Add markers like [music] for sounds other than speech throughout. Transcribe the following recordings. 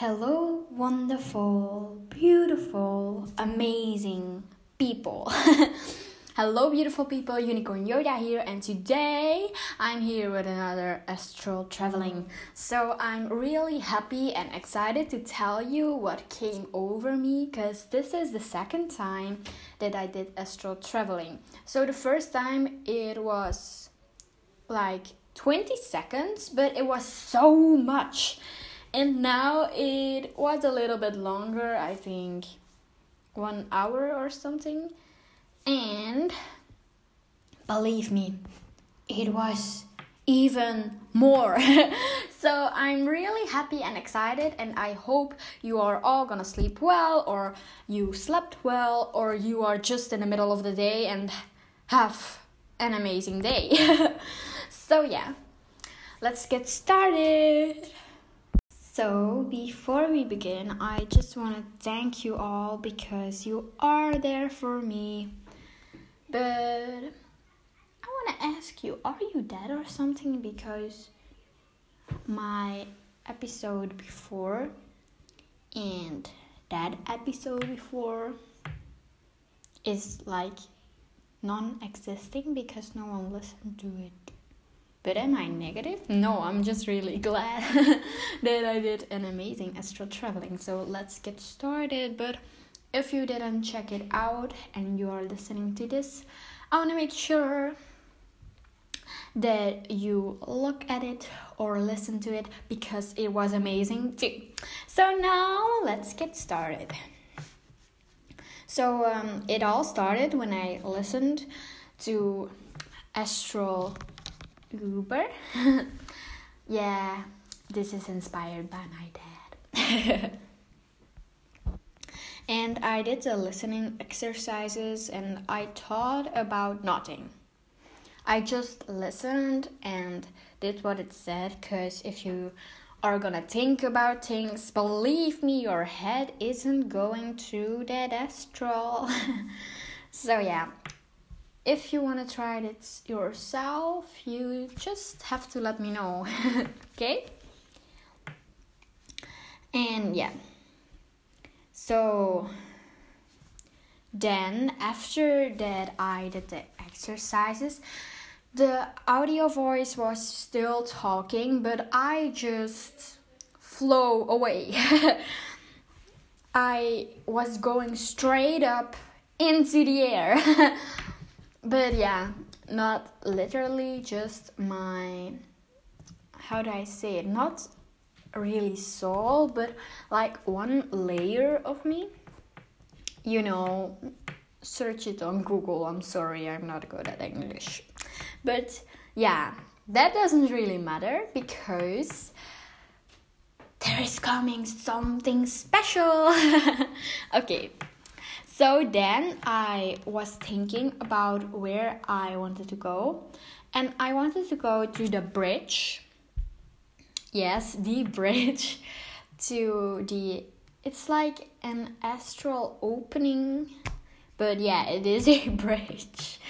Hello, wonderful, beautiful, amazing people. [laughs] Hello, beautiful people, Unicorn Yoda here, and today I'm here with another astral traveling. So, I'm really happy and excited to tell you what came over me because this is the second time that I did astral traveling. So, the first time it was like 20 seconds, but it was so much and now it was a little bit longer i think one hour or something. And believe me it was even more. [laughs] So i'm really happy and excited and i hope you are all gonna sleep well or you slept well or you are just in the middle of the day and have an amazing day. [laughs] So yeah let's get started so, before we begin, I just want to thank you all because you are there for me. But I want to ask you are you dead or something? Because my episode before and that episode before is like non existing because no one listened to it. But am I negative? No, I'm just really [laughs] glad that I did an amazing astral traveling. So let's get started. But if you didn't check it out and you are listening to this, I want to make sure that you look at it or listen to it because it was amazing too. So now let's get started. So um, it all started when I listened to astral Uber. [laughs] yeah, this is inspired by my dad. [laughs] and I did the listening exercises and I thought about nothing. I just listened and did what it said because if you are gonna think about things, believe me, your head isn't going to that astral. [laughs] so, yeah, if you want to try it yourself, you just have to let me know. [laughs] okay? And yeah. So then after that I did the exercises, the audio voice was still talking, but I just flow away. [laughs] I was going straight up into the air. [laughs] but yeah, not literally, just my how do I say it? Not really soul, but like one layer of me. You know, search it on Google. I'm sorry, I'm not good at English. But yeah, that doesn't really matter because there is coming something special. [laughs] okay, so then I was thinking about where I wanted to go, and I wanted to go to the bridge. Yes, the [laughs] bridge to the. It's like an astral opening, but yeah, it is a [laughs] bridge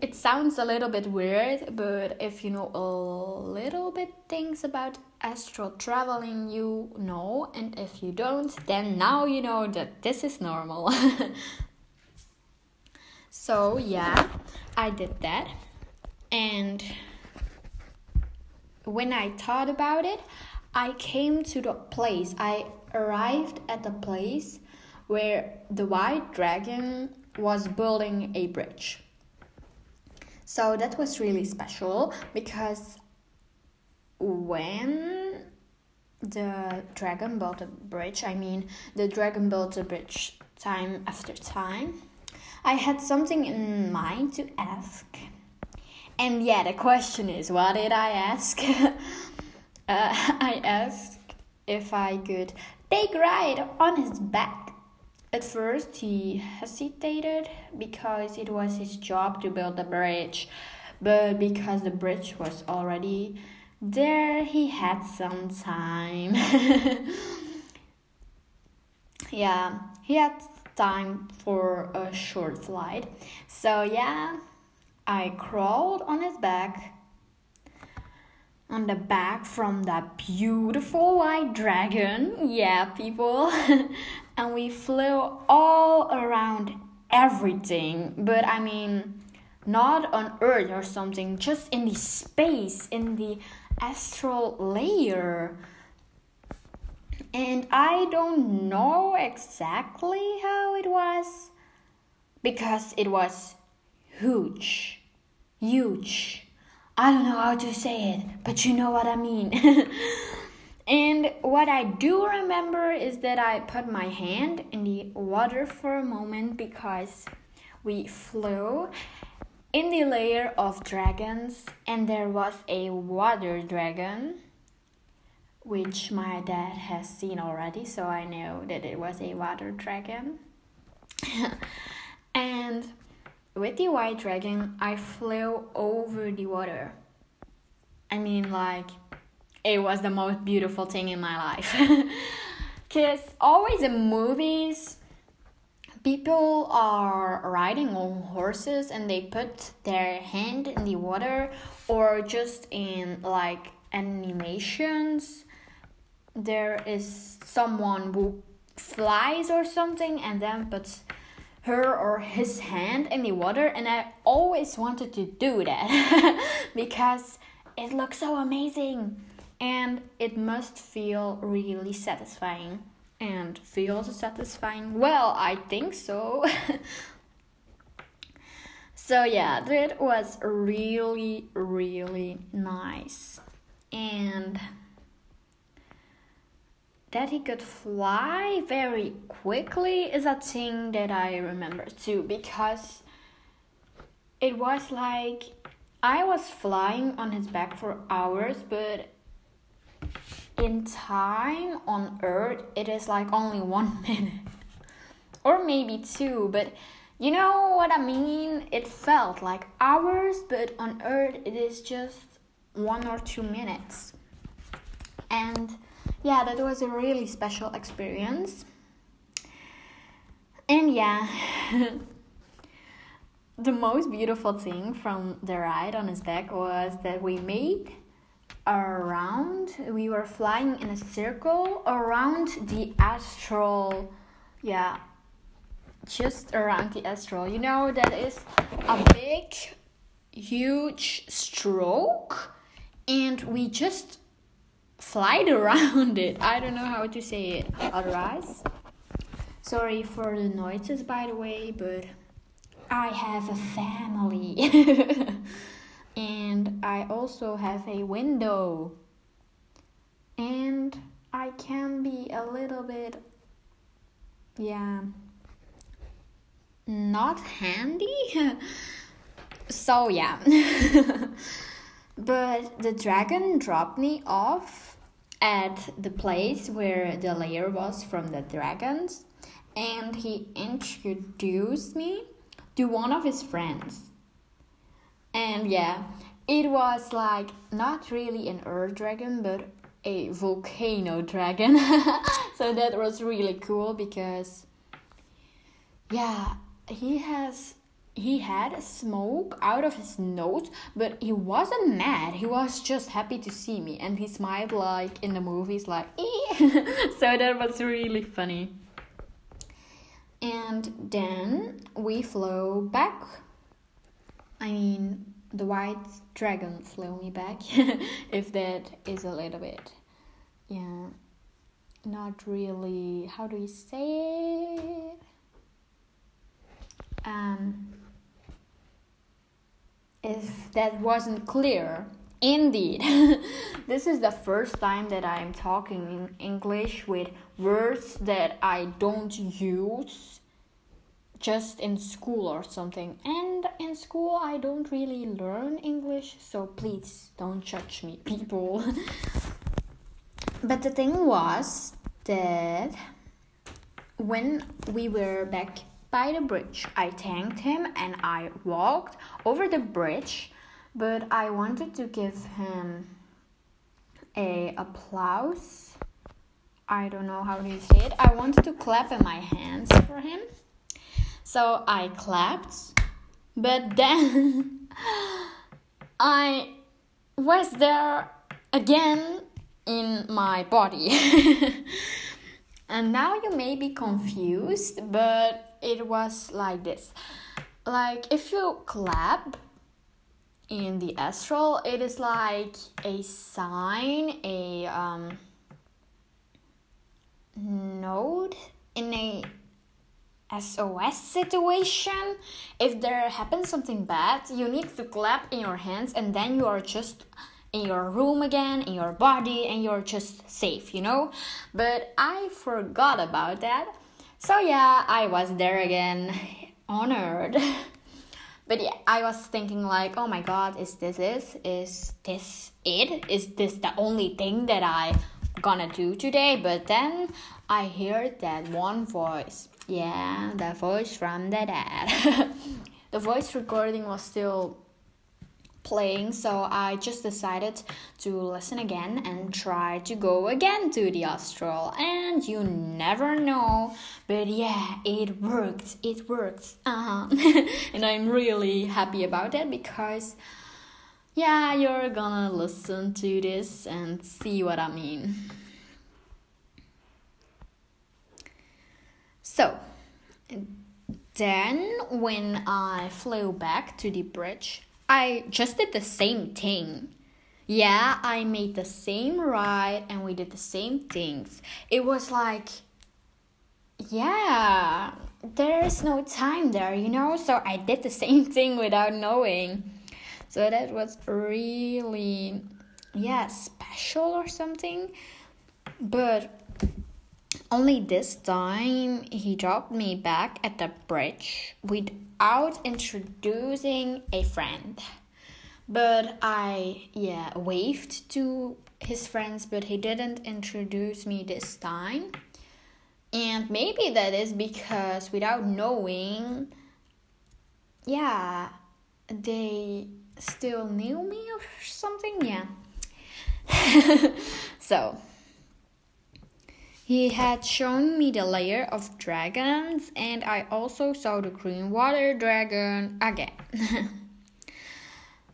it sounds a little bit weird, but if you know a little bit things about astral traveling, you know, and if you don't, then now you know that this is normal. [laughs] so, yeah, I did that. And when I thought about it, I came to the place, I arrived at the place where the white dragon was building a bridge so that was really special because when the dragon built a bridge, I mean, the dragon built a bridge time after time, I had something in mind to ask. And yeah, the question is what did I ask? [laughs] uh, [laughs] I asked if I could take ride on his back at first, he hesitated because it was his job to build the bridge, but because the bridge was already there, he had some time. [laughs] yeah, he had time for a short flight. So, yeah, I crawled on his back on the back from that beautiful white dragon. Yeah, people. [laughs] and we flew all around everything. But I mean, not on Earth or something, just in the space, in the astral layer. And I don't know exactly how it was because it was huge. Huge. I don't know how to say it, but you know what I mean. [laughs] and what I do remember is that I put my hand in the water for a moment because we flew in the layer of dragons and there was a water dragon which my dad has seen already so I know that it was a water dragon. [laughs] and with the white dragon, I flew over the water. I mean, like, it was the most beautiful thing in my life. [laughs] Because always in movies, people are riding on horses and they put their hand in the water, or just in like animations, there is someone who flies or something and then puts her or his hand in the water and I always wanted to do that [laughs] because it looks so amazing and it must feel really satisfying and feels satisfying well I think so. [laughs] So yeah that was really really nice. And that he could fly very quickly is a thing that I remember too because it was like I was flying on his back for hours, but in time on Earth it is like only one [laughs] minute or maybe two, but you know what I mean? It felt like hours, but on Earth it is just one or two minutes. And yeah, that was a really special experience. And yeah, [laughs] the most beautiful thing from the ride on his back was that we made around, we were flying in a circle around the astral, yeah, just around the astral. You know, that is a big, huge stroke, and we just flight [laughs] around it. I don't know how to say it otherwise. Sorry for the noises, by the way, but I have a family. [laughs] and I also have a window. And I can be a little bit, yeah, not handy. [laughs] so, yeah. [laughs] but the dragon dropped me off at the place where the layer was from the dragons and he introduced me to one of his friends. And yeah, it was like not really an earth dragon but a volcano dragon. [laughs] so that was really cool because yeah, he has he had smoke out of his nose, but he wasn't mad. He was just happy to see me, and he smiled like in the movies, like [laughs] [laughs] so that was really funny. And then we flew back. I mean, the white dragon flew me back, [laughs] if that is a little bit, yeah, not really. How do you say it? Um if that wasn't clear. Indeed, [laughs] this is the first time that I'm talking in English with words that I don't use just in school or something. And in school, I don't really learn English, so please don't judge me, people. [laughs] but the thing was that when we were back by the bridge. I thanked him and I walked over the bridge, but I wanted to give him a applause. I don't know how to say it. I wanted to clap in my hands for him. So I clapped, but then [laughs] I was there again in my body. [laughs] and now you may be confused, but it was like this. Like if you clap in the astral, it is like a sign, a um note in a SOS situation. If there happens something bad, you need to clap in your hands and then you are just in your room again, in your body, and you're just safe, you know? But I forgot about that. So yeah, I was there again, [laughs] honored. [laughs] but yeah, I was thinking like, oh my god, is this is is this it? Is this the only thing that I gonna do today? But then I heard that one voice yeah, the voice from the dad. [laughs] the voice recording was still playing, so I just decided to listen again and try to go again to the astral. And you never know, but yeah, it worked. It worked. Uh-huh. [laughs] and I'm really happy about that because yeah, you're gonna listen to this and see what I mean. So, then when I flew back to the bridge, I just did the same thing. Yeah, I made the same ride and we did the same things. It was like, yeah, there is no time there, you know? So I did the same [laughs] thing without knowing. So that was really, yeah, special or something. But only this time he dropped me back at the bridge without introducing a friend. But I, yeah, waved to his friends, but he didn't introduce me this time. And maybe that is because without knowing, yeah, they still knew me or something, yeah. [laughs] so, he had shown me the layer of dragons, and I also saw the green water dragon again. [laughs]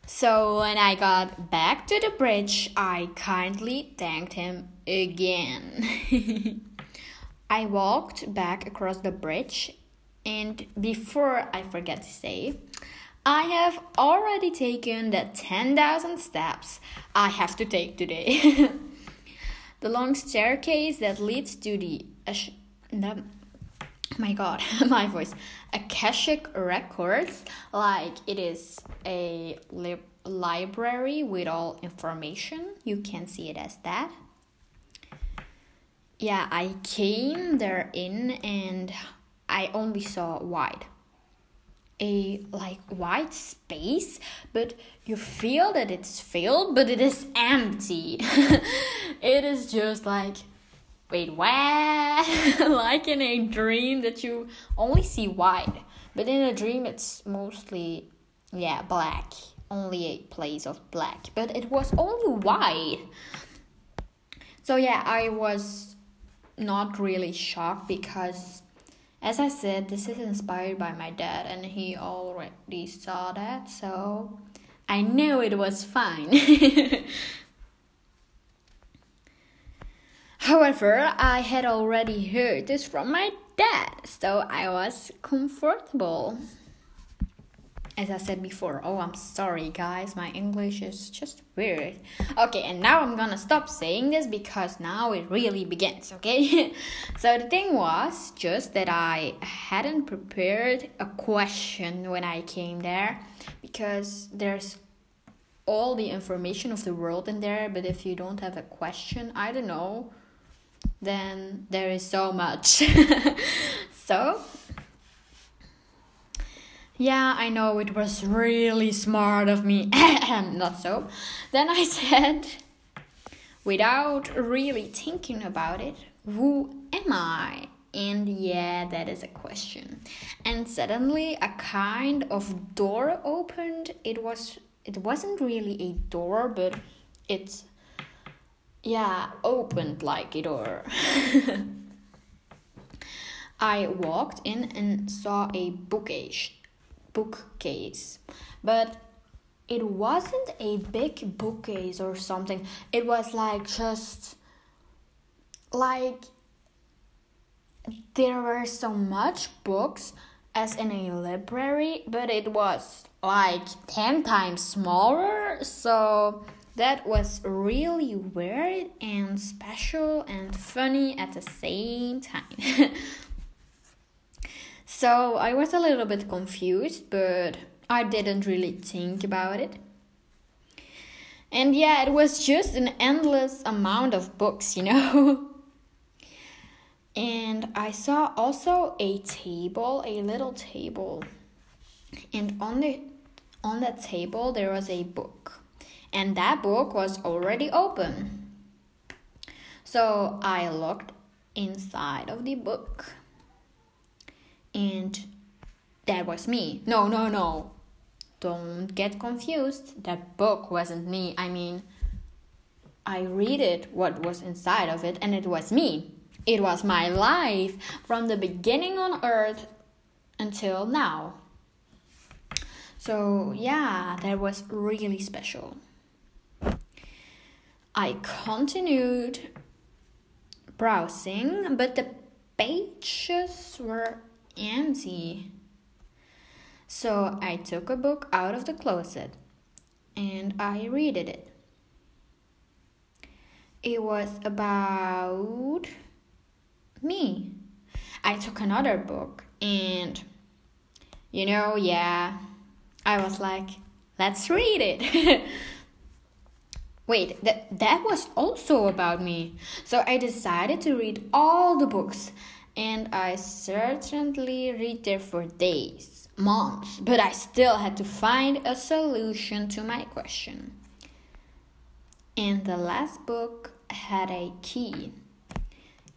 so when I got back to the bridge, I kindly thanked him again. [laughs] I walked back across the bridge, and before I forget to say, I have already taken the 10,000 steps I have to take today. [laughs] the long staircase that leads to the, the my god [laughs] my voice. Akashic records like it is a li- library with all information. You can see it as that. Yeah i came there in and i only saw white a like white space but you feel that it's filled but it is empty. [laughs] It is just like wait what? [laughs] Like in a dream that you only see white but in a dream it's mostly yeah black. Only a place of black but it was only white so yeah i was not really shocked because as I said, this is inspired by my dad, and he already saw that, so I knew it was fine. [laughs] However, I had already heard this from my dad, so I was comfortable as I said before, oh, I'm sorry, guys, my English is just weird. Okay, and now I'm gonna stop saying this because now it really begins, okay? [laughs] so the thing was just that I hadn't prepared a question when I came there because there's all the information of the world in there, but if you don't have a question, I don't know, then there is so much. [laughs] so yeah, I know it was really smart of me. [coughs] Not so. Then I [laughs] said, without really thinking about it, who am I? And yeah, that is a question. And suddenly a kind of door opened. It was it wasn't really a door, but it yeah, opened like a door. [laughs] I walked in and saw a bookcase bookcase, but it wasn't a big bookcase or something. It was like just like there were so much books as in a library, but it was like 10 times smaller. So that was really weird and special and funny at the same time. [laughs] so I was a little bit confused, but I didn't really think about it. And yeah, it was just an endless amount of books, you know. [laughs] and I saw also a table, a little table. And on the on that table there was a book. And that book was already open. So I looked inside of the book. And that was me. No, no, no. Don't get confused. That book wasn't me. I mean, I read it what was inside of it and it was me. It was my life from the beginning on earth until now. So, yeah, that was really special. I continued browsing, but the pages were empty. So I took a book out of the closet and I read it. It was about me. I took another book and you know, yeah, I was like, let's read it. [laughs] Wait, that that was also about me. So I decided to read all the books and I certainly read there for days, months, but I still had to find a solution to my question. And the last book had a key.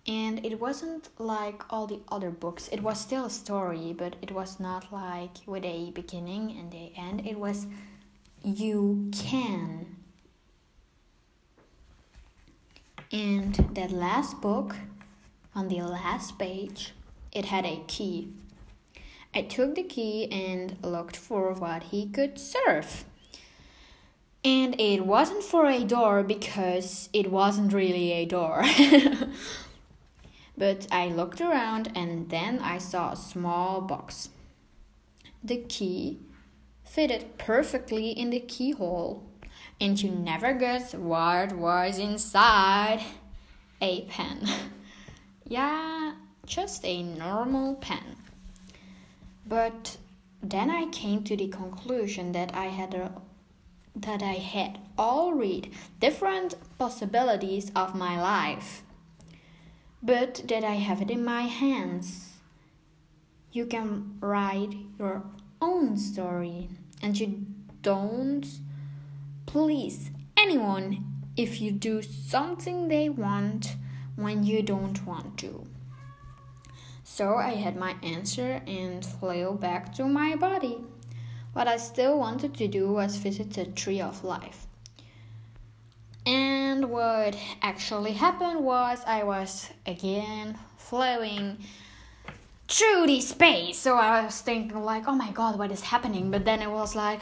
And it wasn't like all the other books. It was still a story but it was not like with a beginning and a end. It was you can. And that last book on the last page it had a key i took the key and looked for what he could serve and it wasn't for a door because it wasn't really a door [laughs] But I looked around and then I saw a small box. The key fitted perfectly in the keyhole, and you never guess what was inside a pen. [laughs] yeah, just a normal pen. But then I came to the conclusion that I had a, that I had all read different possibilities of my life but that I have it in my hands. You can write your own story and you don't please anyone if you do something they want when you don't want to. So I had my answer and flew back to my body. What I still wanted to do was visit the tree of life. And what actually happened was I was again flowing through the space. So I was thinking like, oh my god, what is happening? But then it was like,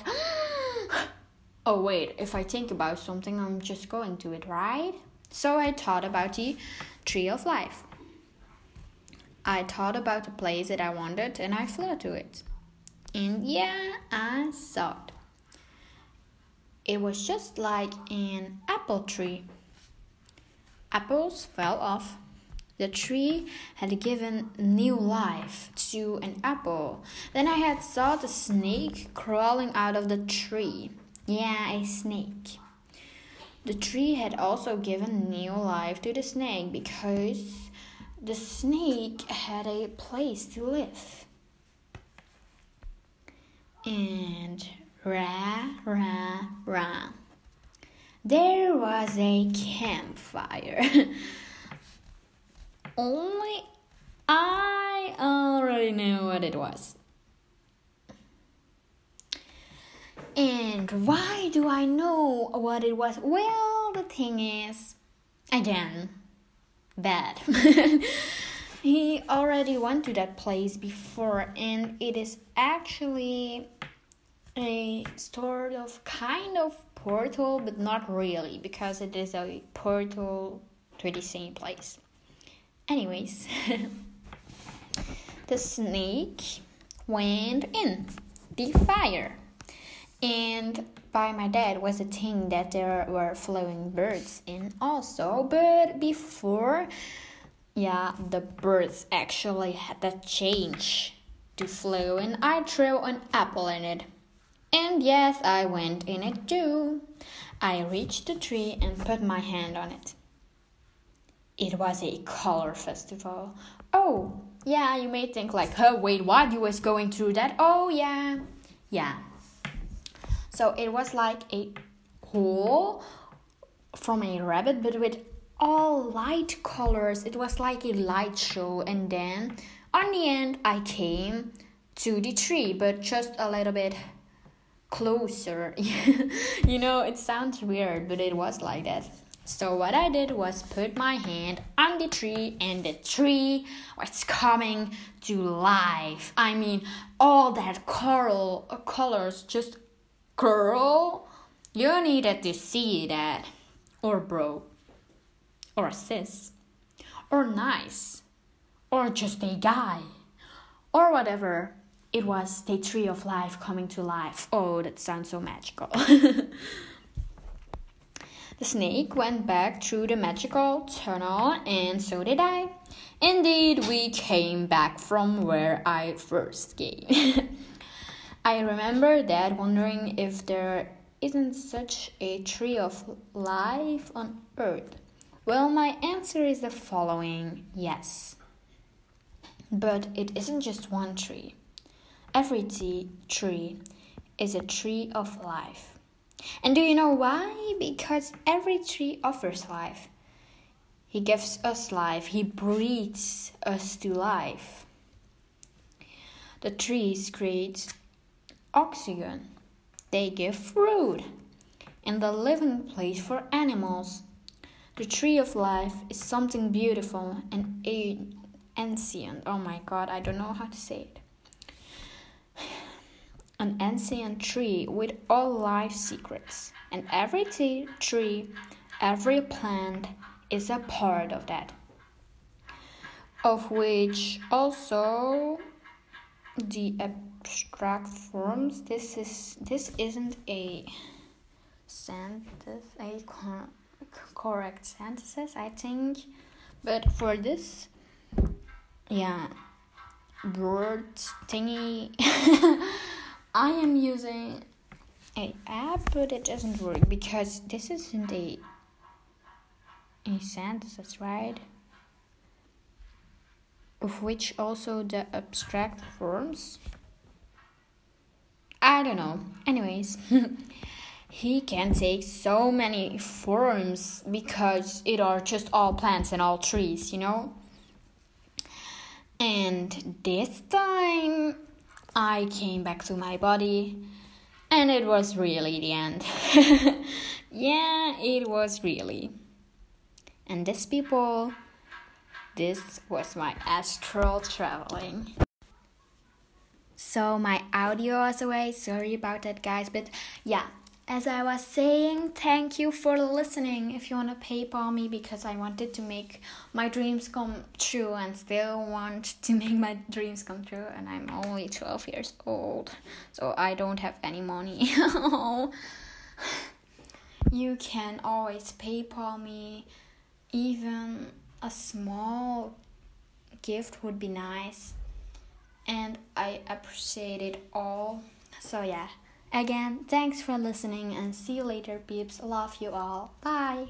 [gasps] oh wait, if I think about something, I'm just going to it, right? So I thought about the tree of life. I thought about the place that I wanted and I flew to it. And yeah, I saw it. It was just like an apple tree. Apples fell off. The tree had given new life to an apple. Then I had saw the snake crawling out of the tree. Yeah, a snake. The tree had also given new life to the snake because the snake had a place to live. And Ra, ra, ra. There was a campfire. [laughs] Only I already knew what it was. And why do I know what it was? Well, the thing is, again, bad. [laughs] he already went to that place before, and it is actually a sort of kind of portal, but not really because it is a portal to the same place. Anyways, [laughs] the snake went in the fire. And by my dad was a thing that there were flowing birds in also, but before, yeah, the birds actually had to change to flow, and I threw an apple in it. And yes, I went in it too. I reached the tree and put my hand on it. It was a color festival. Oh, yeah, you may think like, oh, wait, what? You was going through that? Oh, yeah. Yeah. So it was like a hole from a rabbit, but with all light colors. It was like a light show. And then on the end, I came to the tree, but just a little bit closer. [laughs] you know, it sounds weird, but it was like that. So what I did was put my hand on the tree and the tree was coming to life. I mean, all that coral uh, colors just girl, you needed to see that or bro or sis or nice or just a guy or whatever. It was the tree of life coming to life. Oh, that sounds so magical. [laughs] The snake went back through the magical tunnel, and so did I. Indeed, we came back from where I first came. [laughs] I remember that wondering if there isn't such a tree of life on Earth. Well, my answer is the following yes. But it isn't just one tree. Every tree is a tree of life. And do you know why? Because every tree offers life. He gives us life, He breathes us to life. The trees create oxygen, they give fruit, and the living place for animals. The tree of life is something beautiful and ancient. Oh my god, I don't know how to say it [sighs] an ancient tree with all life secrets, and every tree, every plant is a part of that. Of which also the abstract forms. This is this isn't a sentence, a cor- correct sentence, I think, but for this, yeah, word thingy. [laughs] I am using a app, but it doesn't work because this isn't a a sentence, right? Of which also the abstract forms. I don't know. Anyways, [laughs] he can take so many forms because it are just all plants and all trees, you know. And this time I came back to my body, and it was really the end. [laughs] yeah, it was really. And this people, this was my astral traveling. So my audio was away, sorry about that, guys, but yeah, as I was saying, thank you for listening. If you want to PayPal me because I wanted to make my dreams come true and still want to make my dreams come true, and I'm only 12 years old, so I don't have any money. [laughs] you can always PayPal me, even a small gift would be nice, and I appreciate it all. So, yeah. Again, thanks for listening and see you later, peeps. Love you all. Bye.